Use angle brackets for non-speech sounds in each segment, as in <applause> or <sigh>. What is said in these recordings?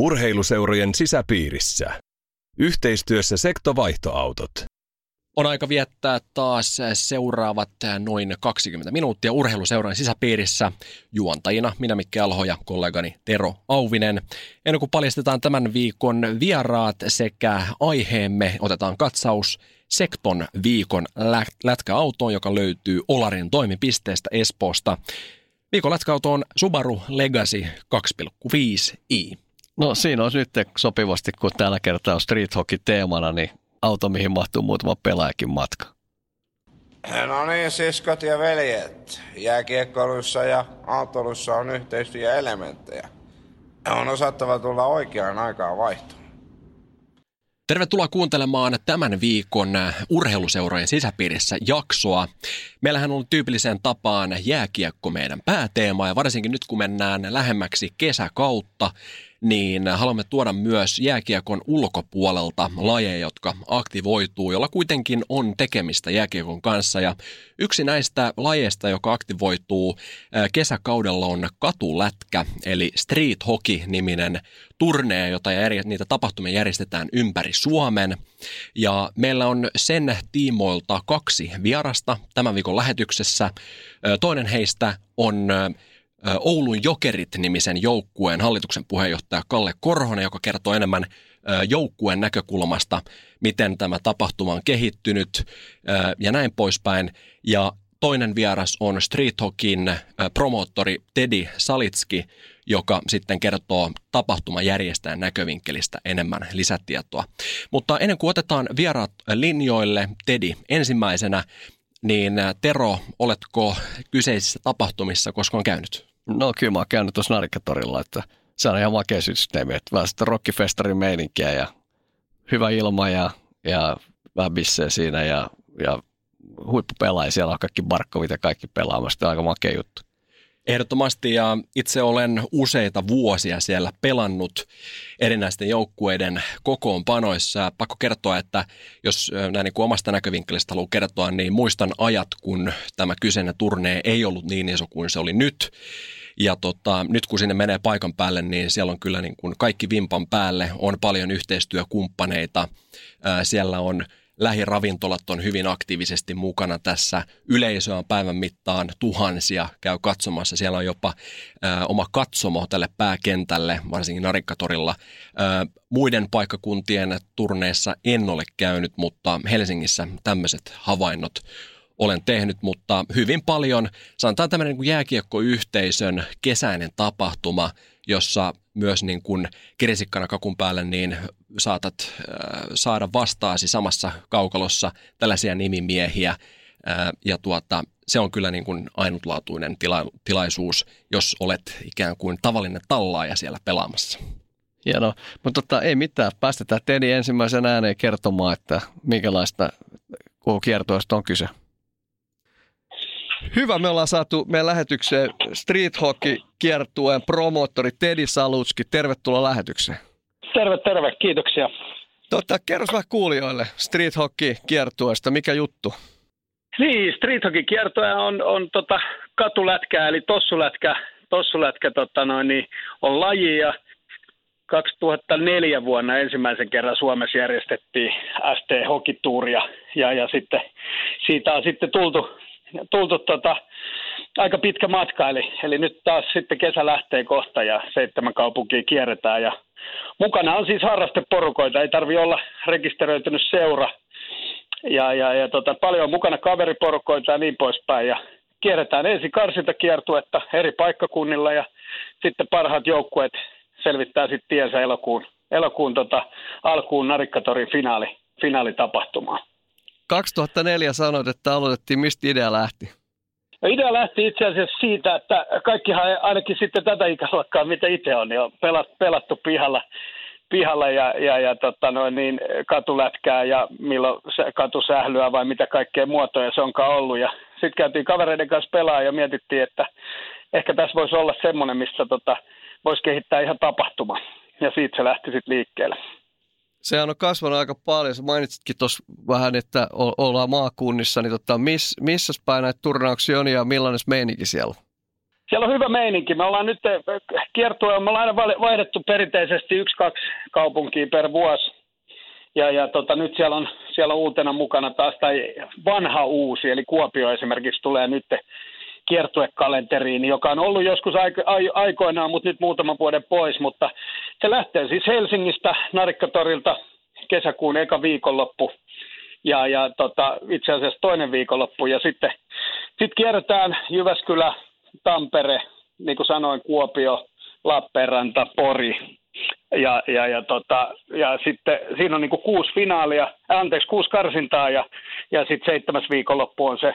Urheiluseurojen sisäpiirissä. Yhteistyössä sektovaihtoautot. On aika viettää taas seuraavat noin 20 minuuttia urheiluseuran sisäpiirissä. Juontajina minä Mikke Alho ja kollegani Tero Auvinen. Ennen kuin paljastetaan tämän viikon vieraat sekä aiheemme, otetaan katsaus Sekton viikon lätkäautoon, joka löytyy Olarin toimipisteestä Espoosta. Viikon lätkäauto on Subaru Legacy 2.5i. No siinä on nyt sopivasti, kun tällä kertaa on street hockey teemana, niin auto, mihin mahtuu muutama pelaajakin matka. No niin, siskot ja veljet. Jääkiekkoilussa ja autolussa on yhteistyöelementtejä. On osattava tulla oikeaan aikaan vaihtoon. Tervetuloa kuuntelemaan tämän viikon urheiluseurojen sisäpiirissä jaksoa. Meillähän on tyypilliseen tapaan jääkiekko meidän pääteema ja varsinkin nyt kun mennään lähemmäksi kesäkautta, niin haluamme tuoda myös jääkiekon ulkopuolelta lajeja, jotka aktivoituu, jolla kuitenkin on tekemistä jääkiekon kanssa. Ja yksi näistä lajeista, joka aktivoituu kesäkaudella on katulätkä, eli Street Hockey-niminen turnee, jota eri, niitä tapahtumia järjestetään ympäri Suomen. Ja meillä on sen tiimoilta kaksi vierasta tämän viikon lähetyksessä. Toinen heistä on Oulun Jokerit-nimisen joukkueen hallituksen puheenjohtaja Kalle Korhonen, joka kertoo enemmän joukkueen näkökulmasta, miten tämä tapahtuma on kehittynyt ja näin poispäin. Ja toinen vieras on Street Hockeyn promoottori Teddy Salitski, joka sitten kertoo tapahtumajärjestäjän näkövinkkelistä enemmän lisätietoa. Mutta ennen kuin otetaan vieraat linjoille, Tedi ensimmäisenä, niin Tero, oletko kyseisissä tapahtumissa koskaan käynyt? No kyllä mä oon käynyt tuossa Narikkatorilla, että se on ihan makea systeemi, että vähän sitä rockifestarin meininkiä ja hyvä ilma ja, ja vähän bissejä siinä ja, ja huippupelaajia, siellä on kaikki Barkovit ja kaikki pelaamassa, aika makea juttu. Ehdottomasti ja itse olen useita vuosia siellä pelannut erinäisten joukkueiden kokoonpanoissa. Pakko kertoa, että jos näin niin kuin omasta näkövinkkelistä haluaa kertoa, niin muistan ajat, kun tämä kyseinen turnee ei ollut niin iso kuin se oli nyt. Ja tota, nyt kun sinne menee paikan päälle, niin siellä on kyllä niin kuin kaikki vimpan päälle, on paljon yhteistyökumppaneita. siellä on lähiravintolat on hyvin aktiivisesti mukana tässä. Yleisöä on päivän mittaan tuhansia, käy katsomassa. Siellä on jopa ö, oma katsomo tälle pääkentälle, varsinkin Narikkatorilla. Ö, muiden paikkakuntien turneissa en ole käynyt, mutta Helsingissä tämmöiset havainnot olen tehnyt, mutta hyvin paljon, sanotaan tämmöinen niin jääkiekkoyhteisön kesäinen tapahtuma, jossa myös niin kuin kirsikkana kakun päälle niin saatat äh, saada vastaasi samassa kaukalossa tällaisia nimimiehiä äh, ja tuota, se on kyllä niin kuin ainutlaatuinen tila- tilaisuus, jos olet ikään kuin tavallinen tallaaja siellä pelaamassa. Hienoa, mutta tota, ei mitään. Päästetään Tedi ensimmäisen ääneen kertomaan, että minkälaista kiertoista on kyse. Hyvä, me ollaan saatu meidän lähetykseen Street Hockey kiertueen promoottori Tedi Salutski. Tervetuloa lähetykseen. Terve, terve, kiitoksia. Tota, kerro vähän kuulijoille Street Hockey kiertueesta, mikä juttu? Niin, Street Hockey kiertue on, on tota katulätkä, eli tossulätkä, tossulätkä tota noin, niin on laji ja 2004 vuonna ensimmäisen kerran Suomessa järjestettiin ST Hokituuria ja, ja sitten siitä on sitten tultu tultu tota, aika pitkä matka, eli, eli nyt taas sitten kesä lähtee kohta ja seitsemän kaupunkia kierretään. Ja mukana on siis harrasteporukoita, ei tarvi olla rekisteröitynyt seura. Ja, ja, ja tota, paljon on mukana kaveriporukoita ja niin poispäin. Ja kierretään ensin karsintakiertuetta eri paikkakunnilla ja sitten parhaat joukkueet selvittää sitten tiensä elokuun, elokuun tota, alkuun Narikkatorin finaali, finaalitapahtumaan. 2004 sanoit, että aloitettiin. Mistä idea lähti? No idea lähti itse asiassa siitä, että kaikkihan ainakin sitten tätä ikäluokkaa, mitä itse on, niin on pelattu pihalla, pihalla ja, ja, ja tota noin, niin katulätkää ja milloin katusählyä vai mitä kaikkea muotoja se onkaan ollut. Ja sitten käytiin kavereiden kanssa pelaa ja mietittiin, että ehkä tässä voisi olla semmoinen, missä tota, voisi kehittää ihan tapahtuma. Ja siitä se lähti sitten liikkeelle. Sehän on kasvanut aika paljon. Sä mainitsitkin tuossa vähän, että ollaan maakunnissa, niin tota, miss, missä päin näitä turnauksia on ja millainen meininki siellä? siellä on hyvä meininki. Me ollaan nyt kiertua, me ollaan aina vaihdettu perinteisesti yksi, kaksi kaupunkia per vuosi. Ja, ja tota, nyt siellä on, siellä on uutena mukana taas tai vanha uusi, eli Kuopio esimerkiksi tulee nyt kiertuekalenteriin, joka on ollut joskus aiko, aikoinaan, mutta nyt muutaman vuoden pois, mutta se lähtee siis Helsingistä Narikkatorilta kesäkuun eka viikonloppu ja, ja tota, itse asiassa toinen viikonloppu ja sitten sit kierretään Jyväskylä, Tampere, niin kuin sanoin, Kuopio, Lappeenranta, Pori. Ja, ja, ja, tota, ja sitten siinä on niin kuin kuusi finaalia, anteeksi, kuusi karsintaa ja, ja sitten seitsemäs viikonloppu on se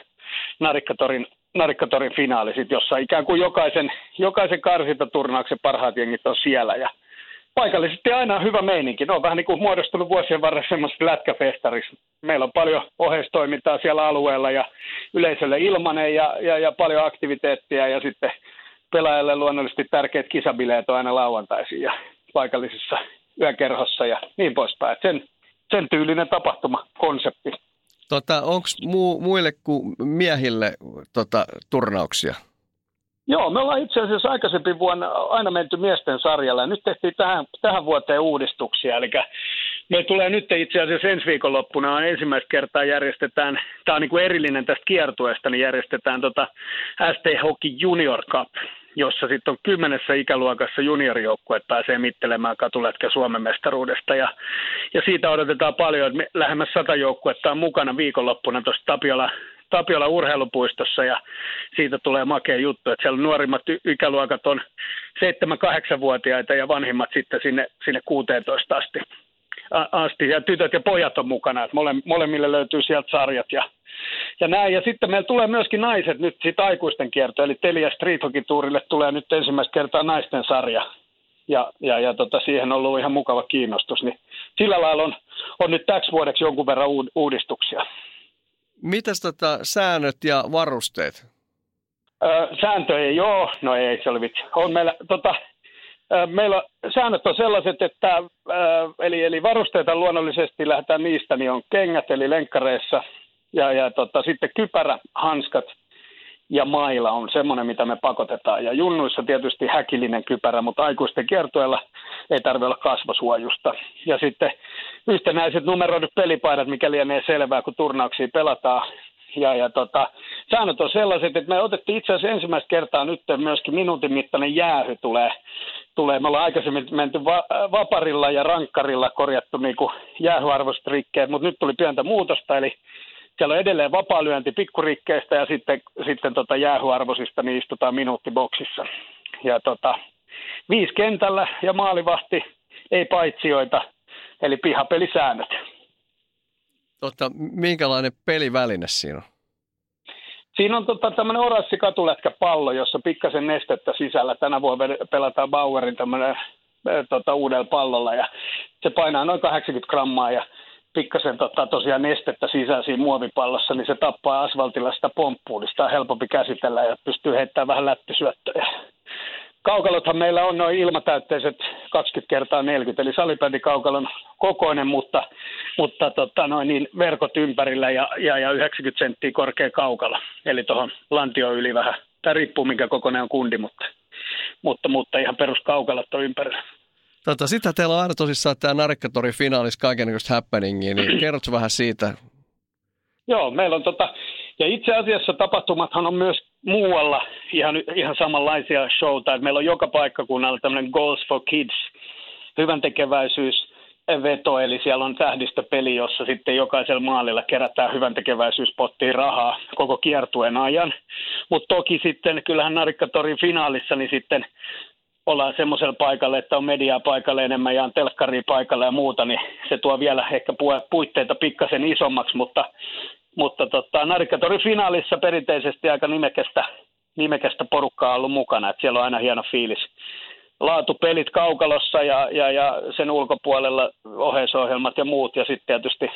Narikkatorin, Narikkatorin finaali, sit, jossa ikään kuin jokaisen, jokaisen karsintaturnauksen parhaat jengit on siellä. Ja paikallisesti aina hyvä meininki. Ne on vähän niin kuin muodostunut vuosien varrella semmoista lätkäfestarissa. Meillä on paljon oheistoimintaa siellä alueella ja yleisölle ilmanen ja, ja, ja paljon aktiviteettia ja sitten pelaajalle luonnollisesti tärkeät kisabileet on aina lauantaisin ja paikallisissa yökerhossa ja niin poispäin. Sen, sen tyylinen tapahtuma, konsepti. Tota, Onko mu, muille kuin miehille tota, turnauksia? Joo, me ollaan itse asiassa aikaisempi vuonna aina menty miesten sarjalla ja nyt tehtiin tähän, tähän vuoteen uudistuksia. Eli me tulee nyt itse asiassa ensi viikonloppuna ensimmäistä kertaa järjestetään, tämä on niin kuin erillinen tästä kiertueesta, niin järjestetään tota ST Hockey Junior Cup, jossa sitten on kymmenessä ikäluokassa juniorijoukkueet pääsee mittelemään katulätkä Suomen mestaruudesta. Ja, ja siitä odotetaan paljon, että lähemmäs sata joukkuetta on mukana viikonloppuna tuossa Tapiola Tapiola urheilupuistossa ja siitä tulee makea juttu, että siellä nuorimmat ikäluokat on 7-8-vuotiaita ja vanhimmat sitten sinne, sinne 16 asti. Asti. Ja tytöt ja pojat on mukana, että mole, molemmille löytyy sieltä sarjat ja, ja näin. Ja sitten meillä tulee myöskin naiset nyt siitä aikuisten kierto, eli Telia Street Hockey Tourille tulee nyt ensimmäistä kertaa naisten sarja. Ja, ja, ja tota, siihen on ollut ihan mukava kiinnostus, niin sillä lailla on, on nyt täksi vuodeksi jonkun verran uudistuksia. Mitäs tota säännöt ja varusteet? Öö, sääntö ei ole, no ei se oli vitsi. On meillä, tota, meillä säännöt on sellaiset, että eli, eli varusteita luonnollisesti lähdetään niistä, niin on kengät eli lenkkareissa ja, ja tota, sitten kypärä, hanskat – ja maila on semmoinen, mitä me pakotetaan. Ja junnuissa tietysti häkillinen kypärä, mutta aikuisten kiertueella ei tarvitse olla kasvosuojusta. Ja sitten yhtenäiset numeroidut pelipaidat, mikä lienee selvää, kun turnauksia pelataan. Ja, ja tota, säännöt on sellaiset, että me otettiin itse asiassa ensimmäistä kertaa nyt myöskin minuutin mittainen jäähy tulee. Tulee. Me ollaan aikaisemmin menty va- vaparilla ja rankkarilla korjattu niin jäähyarvostrikkejä, mutta nyt tuli pientä muutosta, eli siellä on edelleen vapaalyönti pikkurikkeistä ja sitten, sitten tota jäähyarvoisista niin istutaan minuuttiboksissa. Ja tota, viisi kentällä ja maalivahti, ei paitsioita, eli pihapelisäännöt. Totta, minkälainen peliväline siinä on? Siinä on tota, tämmöinen oranssi katulätkäpallo, jossa pikkasen nestettä sisällä. Tänä vuonna pelataan Bauerin tämmöinen tota, uudella pallolla ja se painaa noin 80 grammaa ja pikkasen tota, tosiaan nestettä sisään siinä muovipallossa, niin se tappaa asfaltilla sitä pomppuun, niin sitä on helpompi käsitellä ja pystyy heittämään vähän läppisyöttöjä. Kaukalothan meillä on noin ilmatäytteiset 20 kertaa 40, eli salibändikaukalon kokoinen, mutta, mutta tota, noin niin verkot ympärillä ja, ja, ja 90 senttiä korkea kaukalo. Eli tuohon lantio yli vähän. Tämä riippuu minkä kokoinen on kundi, mutta, mutta, mutta ihan peruskaukalot on ympärillä. Tota, sitä teillä on aina tosissaan tämä Narikkatori finaalis kaikenlaista happeningia, niin <clears throat> kerrotko vähän siitä? Joo, meillä on tota, ja itse asiassa tapahtumathan on myös muualla ihan, ihan samanlaisia showta. meillä on joka paikkakunnalla tämmöinen Goals for Kids, hyvän tekeväisyys, veto, eli siellä on tähdistöpeli, jossa sitten jokaisella maalilla kerätään hyvän tekeväisyyspottiin rahaa koko kiertueen ajan. Mutta toki sitten kyllähän Narikkatorin finaalissa, niin sitten ollaan semmoisella paikalla, että on mediaa paikalle enemmän ja on telkkaria paikalla ja muuta, niin se tuo vielä ehkä puitteita pikkasen isommaksi, mutta, mutta tota, Narikkatorin finaalissa perinteisesti aika nimekästä, nimekästä porukkaa on ollut mukana, että siellä on aina hieno fiilis. Laatupelit kaukalossa ja, ja, ja sen ulkopuolella oheisohjelmat ja muut ja sitten tietysti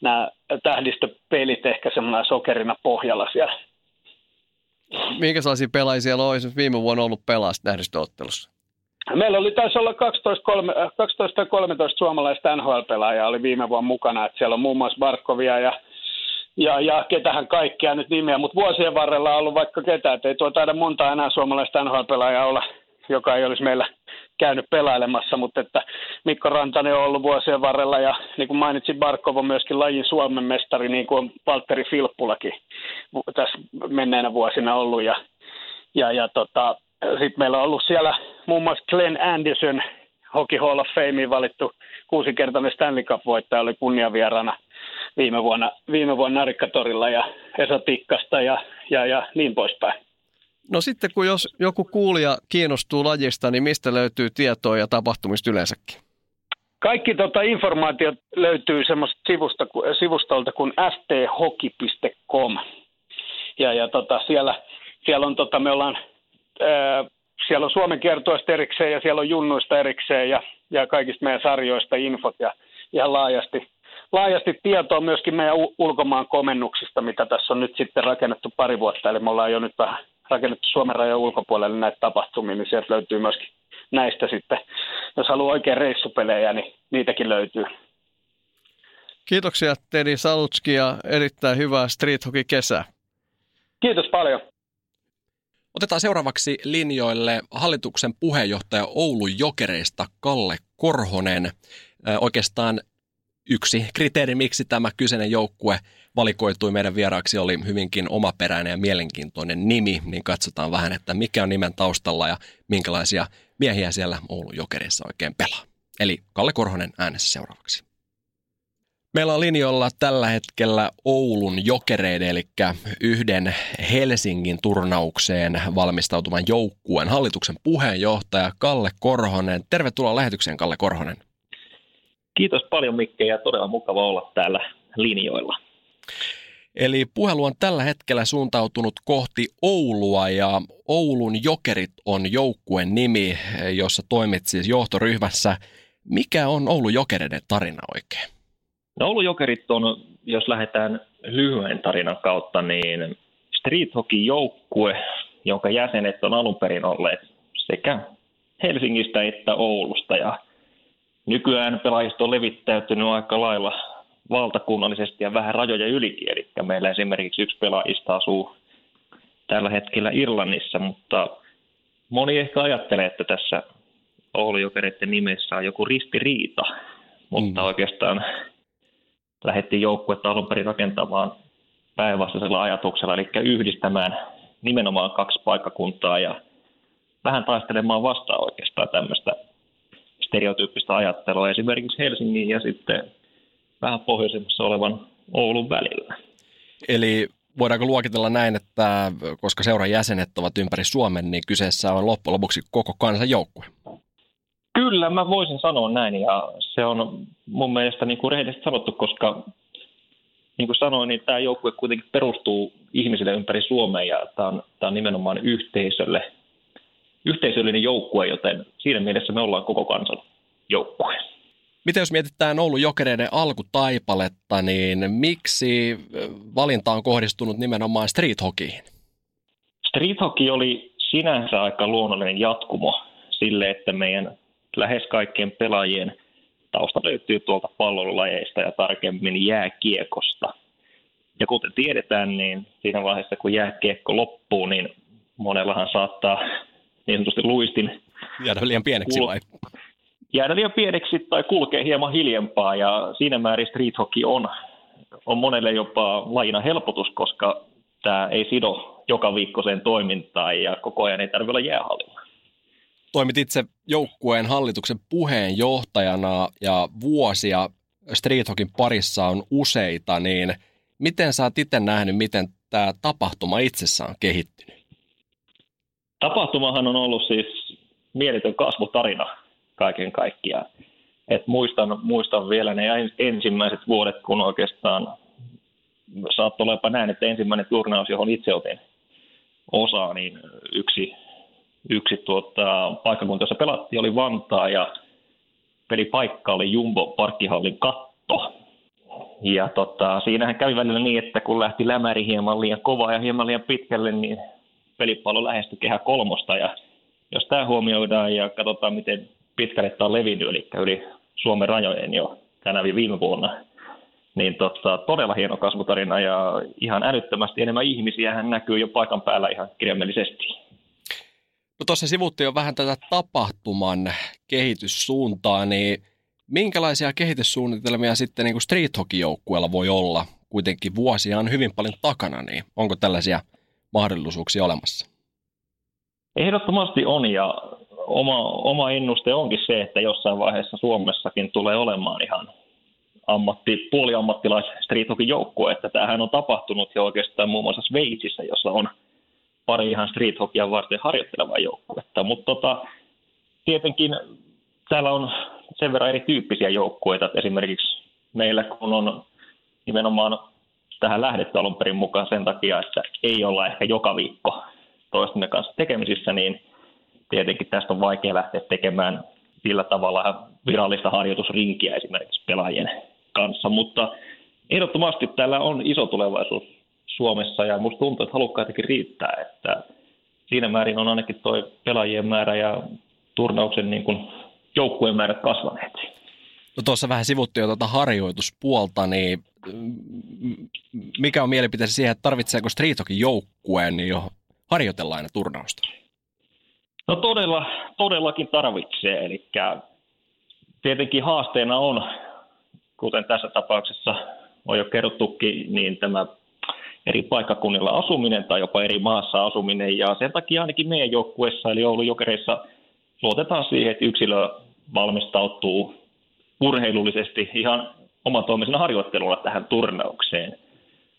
nämä tähdistöpelit ehkä semmoinen sokerina pohjalla siellä Minkä sellaisia pelaajia siellä on viime vuonna ollut pelaa nähdistöottelussa? Meillä oli taisi olla 12, 3, 12 tai 13 suomalaista NHL-pelaajaa oli viime vuonna mukana. Että siellä on muun muassa Barkovia ja ja, ja ketähän kaikkea nyt nimeä, mutta vuosien varrella on ollut vaikka ketä, että ei tuo taida monta enää suomalaista NHL-pelaajaa olla, joka ei olisi meillä käynyt pelailemassa, mutta että Mikko Rantanen on ollut vuosien varrella ja niin kuin mainitsin, Barkov on myöskin lajin Suomen mestari, niin kuin Valtteri Filppulakin tässä menneenä vuosina ollut ja, ja, ja tota, sitten meillä on ollut siellä muun muassa Glenn Anderson, Hockey Hall of Fameen valittu kuusinkertainen Stanley Cup-voittaja, oli kunniavieraana viime vuonna, viime vuonna Narikkatorilla ja Esa Tikkasta ja, ja, ja niin poispäin. No sitten kun jos joku kuulija kiinnostuu lajista, niin mistä löytyy tietoa ja tapahtumista yleensäkin? Kaikki tota informaatiot löytyy semmoista sivusta, sivustolta kuin sthockey.com. Ja, ja tota, siellä, siellä on, tota, me ollaan, ää, siellä on Suomen kertoista erikseen ja siellä on junnuista erikseen ja, ja kaikista meidän sarjoista infot ja ihan laajasti, laajasti tietoa myöskin meidän ulkomaan komennuksista, mitä tässä on nyt sitten rakennettu pari vuotta. Eli me ollaan jo nyt vähän rakennettu Suomen rajojen ulkopuolelle näitä tapahtumia, niin sieltä löytyy myöskin näistä sitten. Jos haluaa oikein reissupelejä, niin niitäkin löytyy. Kiitoksia Tedi Salutski ja erittäin hyvää street hockey kesää. Kiitos paljon. Otetaan seuraavaksi linjoille hallituksen puheenjohtaja Oulun Jokereista Kalle Korhonen. Oikeastaan yksi kriteeri, miksi tämä kyseinen joukkue valikoitui meidän vieraaksi, oli hyvinkin omaperäinen ja mielenkiintoinen nimi, niin katsotaan vähän, että mikä on nimen taustalla ja minkälaisia miehiä siellä Oulun jokerissa oikein pelaa. Eli Kalle Korhonen äänessä seuraavaksi. Meillä on linjoilla tällä hetkellä Oulun jokereiden, eli yhden Helsingin turnaukseen valmistautuvan joukkueen hallituksen puheenjohtaja Kalle Korhonen. Tervetuloa lähetykseen, Kalle Korhonen. Kiitos paljon Mikke ja todella mukava olla täällä linjoilla. Eli puhelu on tällä hetkellä suuntautunut kohti Oulua ja Oulun Jokerit on joukkueen nimi, jossa toimit siis johtoryhmässä. Mikä on Oulun Jokereiden tarina oikein? No Oulun Jokerit on, jos lähdetään lyhyen tarinan kautta, niin street hockey joukkue, jonka jäsenet on alun perin olleet sekä Helsingistä että Oulusta. Ja nykyään pelaajista on levittäytynyt aika lailla valtakunnallisesti ja vähän rajoja ylikin. Eli meillä esimerkiksi yksi pelaajista asuu tällä hetkellä Irlannissa, mutta moni ehkä ajattelee, että tässä Oulu Jokereiden nimessä on joku ristiriita, mutta mm. oikeastaan lähdettiin joukkuetta alun perin rakentamaan päinvastaisella ajatuksella, eli yhdistämään nimenomaan kaksi paikkakuntaa ja vähän taistelemaan vastaan oikeastaan tämmöistä stereotyyppistä ajattelua esimerkiksi Helsingin ja sitten vähän pohjoisemmassa olevan Oulun välillä. Eli voidaanko luokitella näin, että koska seuran jäsenet ovat ympäri Suomen, niin kyseessä on loppujen lopuksi koko kansan joukkue? Kyllä, mä voisin sanoa näin ja se on mun mielestä niin kuin rehellisesti sanottu, koska niin kuin sanoin, niin tämä joukkue kuitenkin perustuu ihmisille ympäri Suomea ja tämä on, tämä on nimenomaan yhteisölle, yhteisöllinen joukkue, joten siinä mielessä me ollaan koko kansan joukkue. Miten jos mietitään Oulun jokereiden alkutaipaletta, niin miksi valinta on kohdistunut nimenomaan street hockeyin? Street hockey oli sinänsä aika luonnollinen jatkumo sille, että meidän lähes kaikkien pelaajien tausta löytyy tuolta pallolajeista ja tarkemmin jääkiekosta. Ja kuten tiedetään, niin siinä vaiheessa kun jääkiekko loppuu, niin monellahan saattaa niin sanotusti luistin jäädä liian pieneksi vai? jäädä liian pieneksi tai kulkea hieman hiljempaa ja siinä määrin street hockey on, on monelle jopa lajina helpotus, koska tämä ei sido joka viikkoiseen toimintaan ja koko ajan ei tarvitse olla jäähallilla. Toimit itse joukkueen hallituksen puheenjohtajana ja vuosia street hockeyn parissa on useita, niin miten sä oot itse nähnyt, miten tämä tapahtuma itsessään on kehittynyt? Tapahtumahan on ollut siis mieletön kasvutarina kaiken kaikkiaan. Et muistan, muistan vielä ne ensimmäiset vuodet, kun oikeastaan saattoi olla näin, että ensimmäinen turnaus, johon itse otin osaa, niin yksi, yksi tuota, paikkakunta, jossa pelattiin, oli Vantaa ja pelipaikka oli Jumbo Parkkihallin katto. Ja tota, siinähän kävi välillä niin, että kun lähti lämäri hieman liian kovaa ja hieman liian pitkälle, niin pelipallo lähestyi kehä kolmosta. Ja jos tämä huomioidaan ja katsotaan, miten pitkälle tämä on levinnyt, eli yli Suomen rajojen jo tänä viime vuonna, niin tota, todella hieno kasvutarina ja ihan älyttömästi enemmän ihmisiä hän näkyy jo paikan päällä ihan kirjaimellisesti. No tuossa sivuttiin jo vähän tätä tapahtuman kehityssuuntaa, niin minkälaisia kehityssuunnitelmia sitten niin street hockey joukkueella voi olla? Kuitenkin vuosia on hyvin paljon takana, niin onko tällaisia mahdollisuuksia olemassa? Ehdottomasti on ja oma, oma ennuste onkin se, että jossain vaiheessa Suomessakin tulee olemaan ihan ammatti, puoliammattilais street hockey joukkue, että tämähän on tapahtunut jo oikeastaan muun muassa Sveitsissä, jossa on pari ihan street hockeya varten harjoittelevaa joukkuetta, mutta tota, tietenkin täällä on sen verran erityyppisiä joukkueita, että esimerkiksi meillä kun on nimenomaan tähän lähdetty alun perin mukaan sen takia, että ei olla ehkä joka viikko toistemme kanssa tekemisissä, niin tietenkin tästä on vaikea lähteä tekemään sillä tavalla virallista harjoitusrinkiä esimerkiksi pelaajien kanssa, mutta ehdottomasti täällä on iso tulevaisuus Suomessa ja musta tuntuu, että halukkaitakin riittää, että siinä määrin on ainakin tuo pelaajien määrä ja turnauksen niin kuin joukkueen määrät kasvaneet. No tuossa vähän sivuttiin jo tuota harjoituspuolta, niin mm, mikä on mielipiteesi siihen, että tarvitseeko Street joukkueen niin jo harjoitella aina turnausta? No todella, todellakin tarvitsee, eli tietenkin haasteena on, kuten tässä tapauksessa on jo kerrottukin, niin tämä eri paikkakunnilla asuminen tai jopa eri maassa asuminen. Ja sen takia ainakin meidän joukkueessa, eli Oulun Jokereissa, luotetaan siihen, että yksilö valmistautuu urheilullisesti ihan omatoimisena harjoittelulla tähän turnaukseen.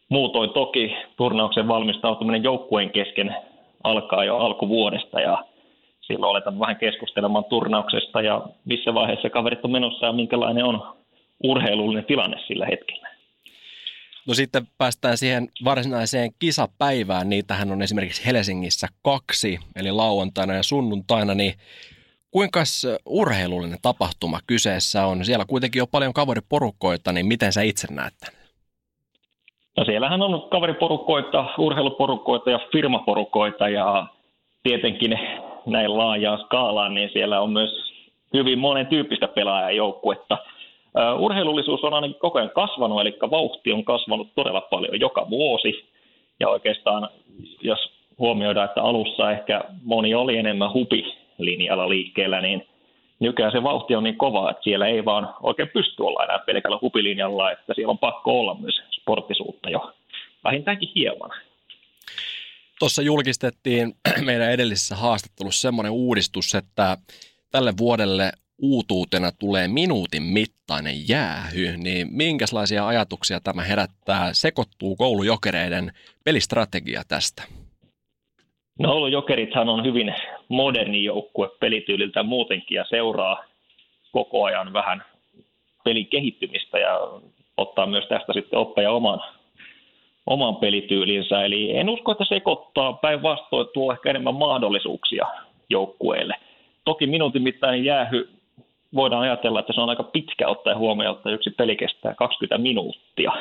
Muutoin toki turnauksen valmistautuminen joukkueen kesken alkaa jo alkuvuodesta ja silloin aletaan vähän keskustelemaan turnauksesta ja missä vaiheessa kaverit on menossa ja minkälainen on urheilullinen tilanne sillä hetkellä. No sitten päästään siihen varsinaiseen kisapäivään. Niitähän on esimerkiksi Helsingissä kaksi, eli lauantaina ja sunnuntaina. Niin kuinka urheilullinen tapahtuma kyseessä on? Siellä kuitenkin on paljon kaveriporukkoita, niin miten sä itse näet tämän? No siellähän on kaveriporukkoita, urheiluporukkoita ja firmaporukkoita ja tietenkin näin laajaan skaalaan, niin siellä on myös hyvin monen tyyppistä pelaajajoukkuetta – Urheilullisuus on ainakin koko ajan kasvanut, eli vauhti on kasvanut todella paljon joka vuosi. Ja oikeastaan, jos huomioidaan, että alussa ehkä moni oli enemmän hupilinjalla liikkeellä, niin nykyään se vauhti on niin kova, että siellä ei vaan oikein pysty olla enää pelkällä hupilinjalla, että siellä on pakko olla myös sporttisuutta jo vähintäänkin hieman. Tuossa julkistettiin <clears throat> meidän edellisessä haastattelussa semmoinen uudistus, että tälle vuodelle uutuutena tulee minuutin mittainen jäähy, niin minkälaisia ajatuksia tämä herättää? Sekoittuu koulujokereiden pelistrategia tästä? No Oulun Jokerithan on hyvin moderni joukkue pelityyliltä muutenkin ja seuraa koko ajan vähän pelin kehittymistä ja ottaa myös tästä sitten oppeja oman, oman pelityylinsä. Eli en usko, että sekoittaa päinvastoin tuo ehkä enemmän mahdollisuuksia joukkueelle. Toki minuutin mittainen jäähy voidaan ajatella, että se on aika pitkä ottaa huomioon, että yksi peli kestää 20 minuuttia.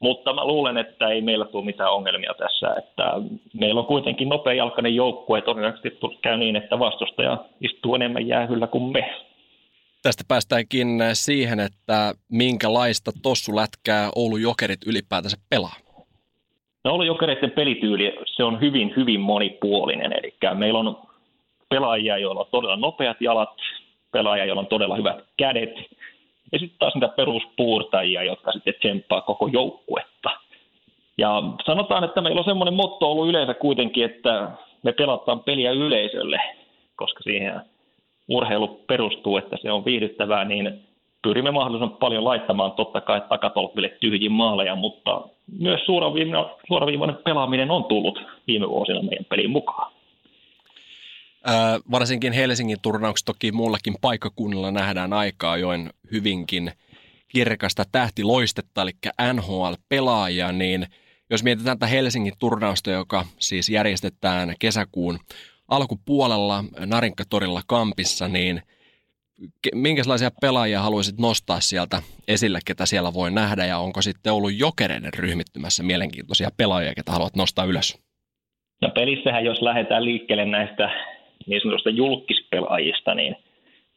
Mutta mä luulen, että ei meillä tule mitään ongelmia tässä. Että meillä on kuitenkin nopea jalkainen joukkue, todennäköisesti käy niin, että vastustaja istuu enemmän jäähyllä kuin me. Tästä päästäänkin siihen, että minkälaista tossulätkää Oulun Jokerit ylipäätänsä pelaa. No Oulun Jokereiden pelityyli, se on hyvin, hyvin monipuolinen. Eli meillä on pelaajia, joilla on todella nopeat jalat, pelaaja, jolla on todella hyvät kädet. Ja sitten taas niitä peruspuurtajia, jotka sitten tsemppaa koko joukkuetta. Ja sanotaan, että meillä on semmoinen motto ollut yleensä kuitenkin, että me pelataan peliä yleisölle, koska siihen urheilu perustuu, että se on viihdyttävää, niin pyrimme mahdollisimman paljon laittamaan totta kai takatolpille tyhjiin maaleja, mutta myös suoraviivainen, pelaaminen on tullut viime vuosina meidän pelin mukaan varsinkin Helsingin turnaukset toki muullakin paikkakunnalla nähdään aikaa join hyvinkin kirkasta tähtiloistetta, eli NHL-pelaajia, niin jos mietitään tätä Helsingin turnausta, joka siis järjestetään kesäkuun alkupuolella Narinkatorilla kampissa, niin minkälaisia pelaajia haluaisit nostaa sieltä esille, ketä siellä voi nähdä, ja onko sitten ollut jokereiden ryhmittymässä mielenkiintoisia pelaajia, ketä haluat nostaa ylös? No pelissähän, jos lähdetään liikkeelle näistä niin sanotusta julkispelaajista, niin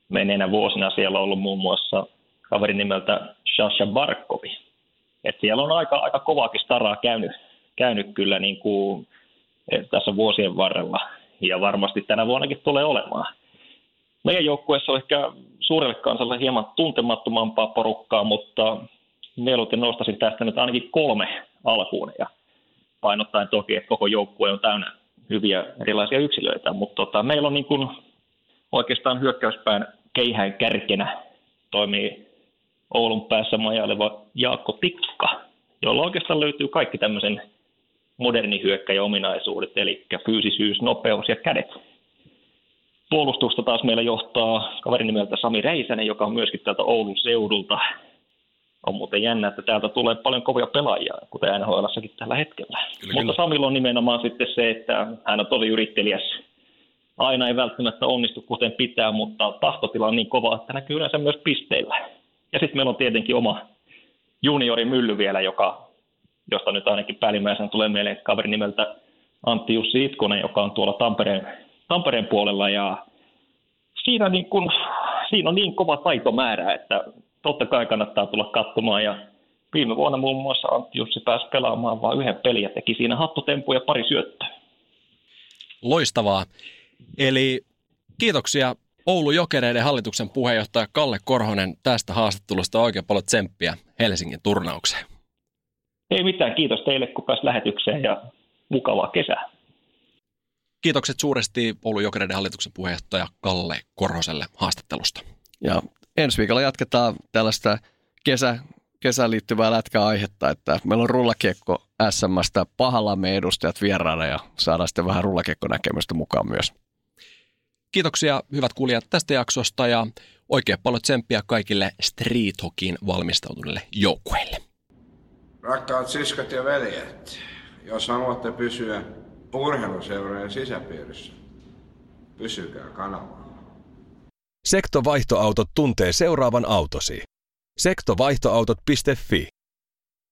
menneinä vuosina siellä on ollut muun muassa kaveri nimeltä Sasha Barkovi. Et siellä on aika, aika kovaakin staraa käynyt, käynyt kyllä niin kuin tässä vuosien varrella ja varmasti tänä vuonnakin tulee olemaan. Meidän joukkueessa on ehkä suurelle kansalle hieman tuntemattomampaa porukkaa, mutta mieluiten nostaisin tästä nyt ainakin kolme alkuun ja painottaen toki, että koko joukkue on täynnä hyviä erilaisia yksilöitä, mutta tota, meillä on niin kuin oikeastaan hyökkäyspään keihään kärkenä toimii Oulun päässä majaileva Jaakko Tikka, jolla oikeastaan löytyy kaikki tämmöisen moderni hyökkäjä ominaisuudet, eli fyysisyys, nopeus ja kädet. Puolustusta taas meillä johtaa kaveri nimeltä Sami Reisänen, joka on myöskin täältä Oulun seudulta. On muuten jännä, että täältä tulee paljon kovia pelaajia, kuten nhl tällä hetkellä. Kyllä, Mutta kyllä. Samilla on nimenomaan sitten se, että hän on tosi yrittelijäs. Aina ei välttämättä onnistu kuten pitää, mutta tahtotila on niin kova, että näkyy yleensä myös pisteillä. Ja sitten meillä on tietenkin oma juniori Mylly vielä, joka josta nyt ainakin päällimmäisenä tulee mieleen kaveri nimeltä Antti Jussi Itkonen, joka on tuolla Tampereen, Tampereen puolella ja siinä, niin kun, siinä on niin kova taitomäärä, että totta kai kannattaa tulla katsomaan ja viime vuonna muun muassa Antti Jussi pääsi pelaamaan vain yhden pelin ja teki siinä hattutempu ja pari syöttöä. Loistavaa. Eli kiitoksia Oulu Jokereiden hallituksen puheenjohtaja Kalle Korhonen tästä haastattelusta oikein paljon tsemppiä Helsingin turnaukseen. Ei mitään, kiitos teille kun pääsi lähetykseen ja mukavaa kesää. Kiitokset suuresti Oulun Jokereiden hallituksen puheenjohtaja Kalle Korhoselle haastattelusta. Ja ensi viikolla jatketaan tällaista kesä, kesään liittyvää lätkäaihetta, että meillä on rullakiekko SMstä pahallamme edustajat vieraana ja saadaan sitten vähän rullakiekko-näkemystä mukaan myös. Kiitoksia hyvät kuulijat tästä jaksosta ja oikein paljon tsemppiä kaikille street hockeyin valmistautuneille joukkueille. Rakkaat siskat ja veljet, jos haluatte pysyä urheiluseurojen sisäpiirissä, pysykää kanavalla. Sektovaihtoautot tuntee seuraavan autosi. Sektovaihtoautot.fi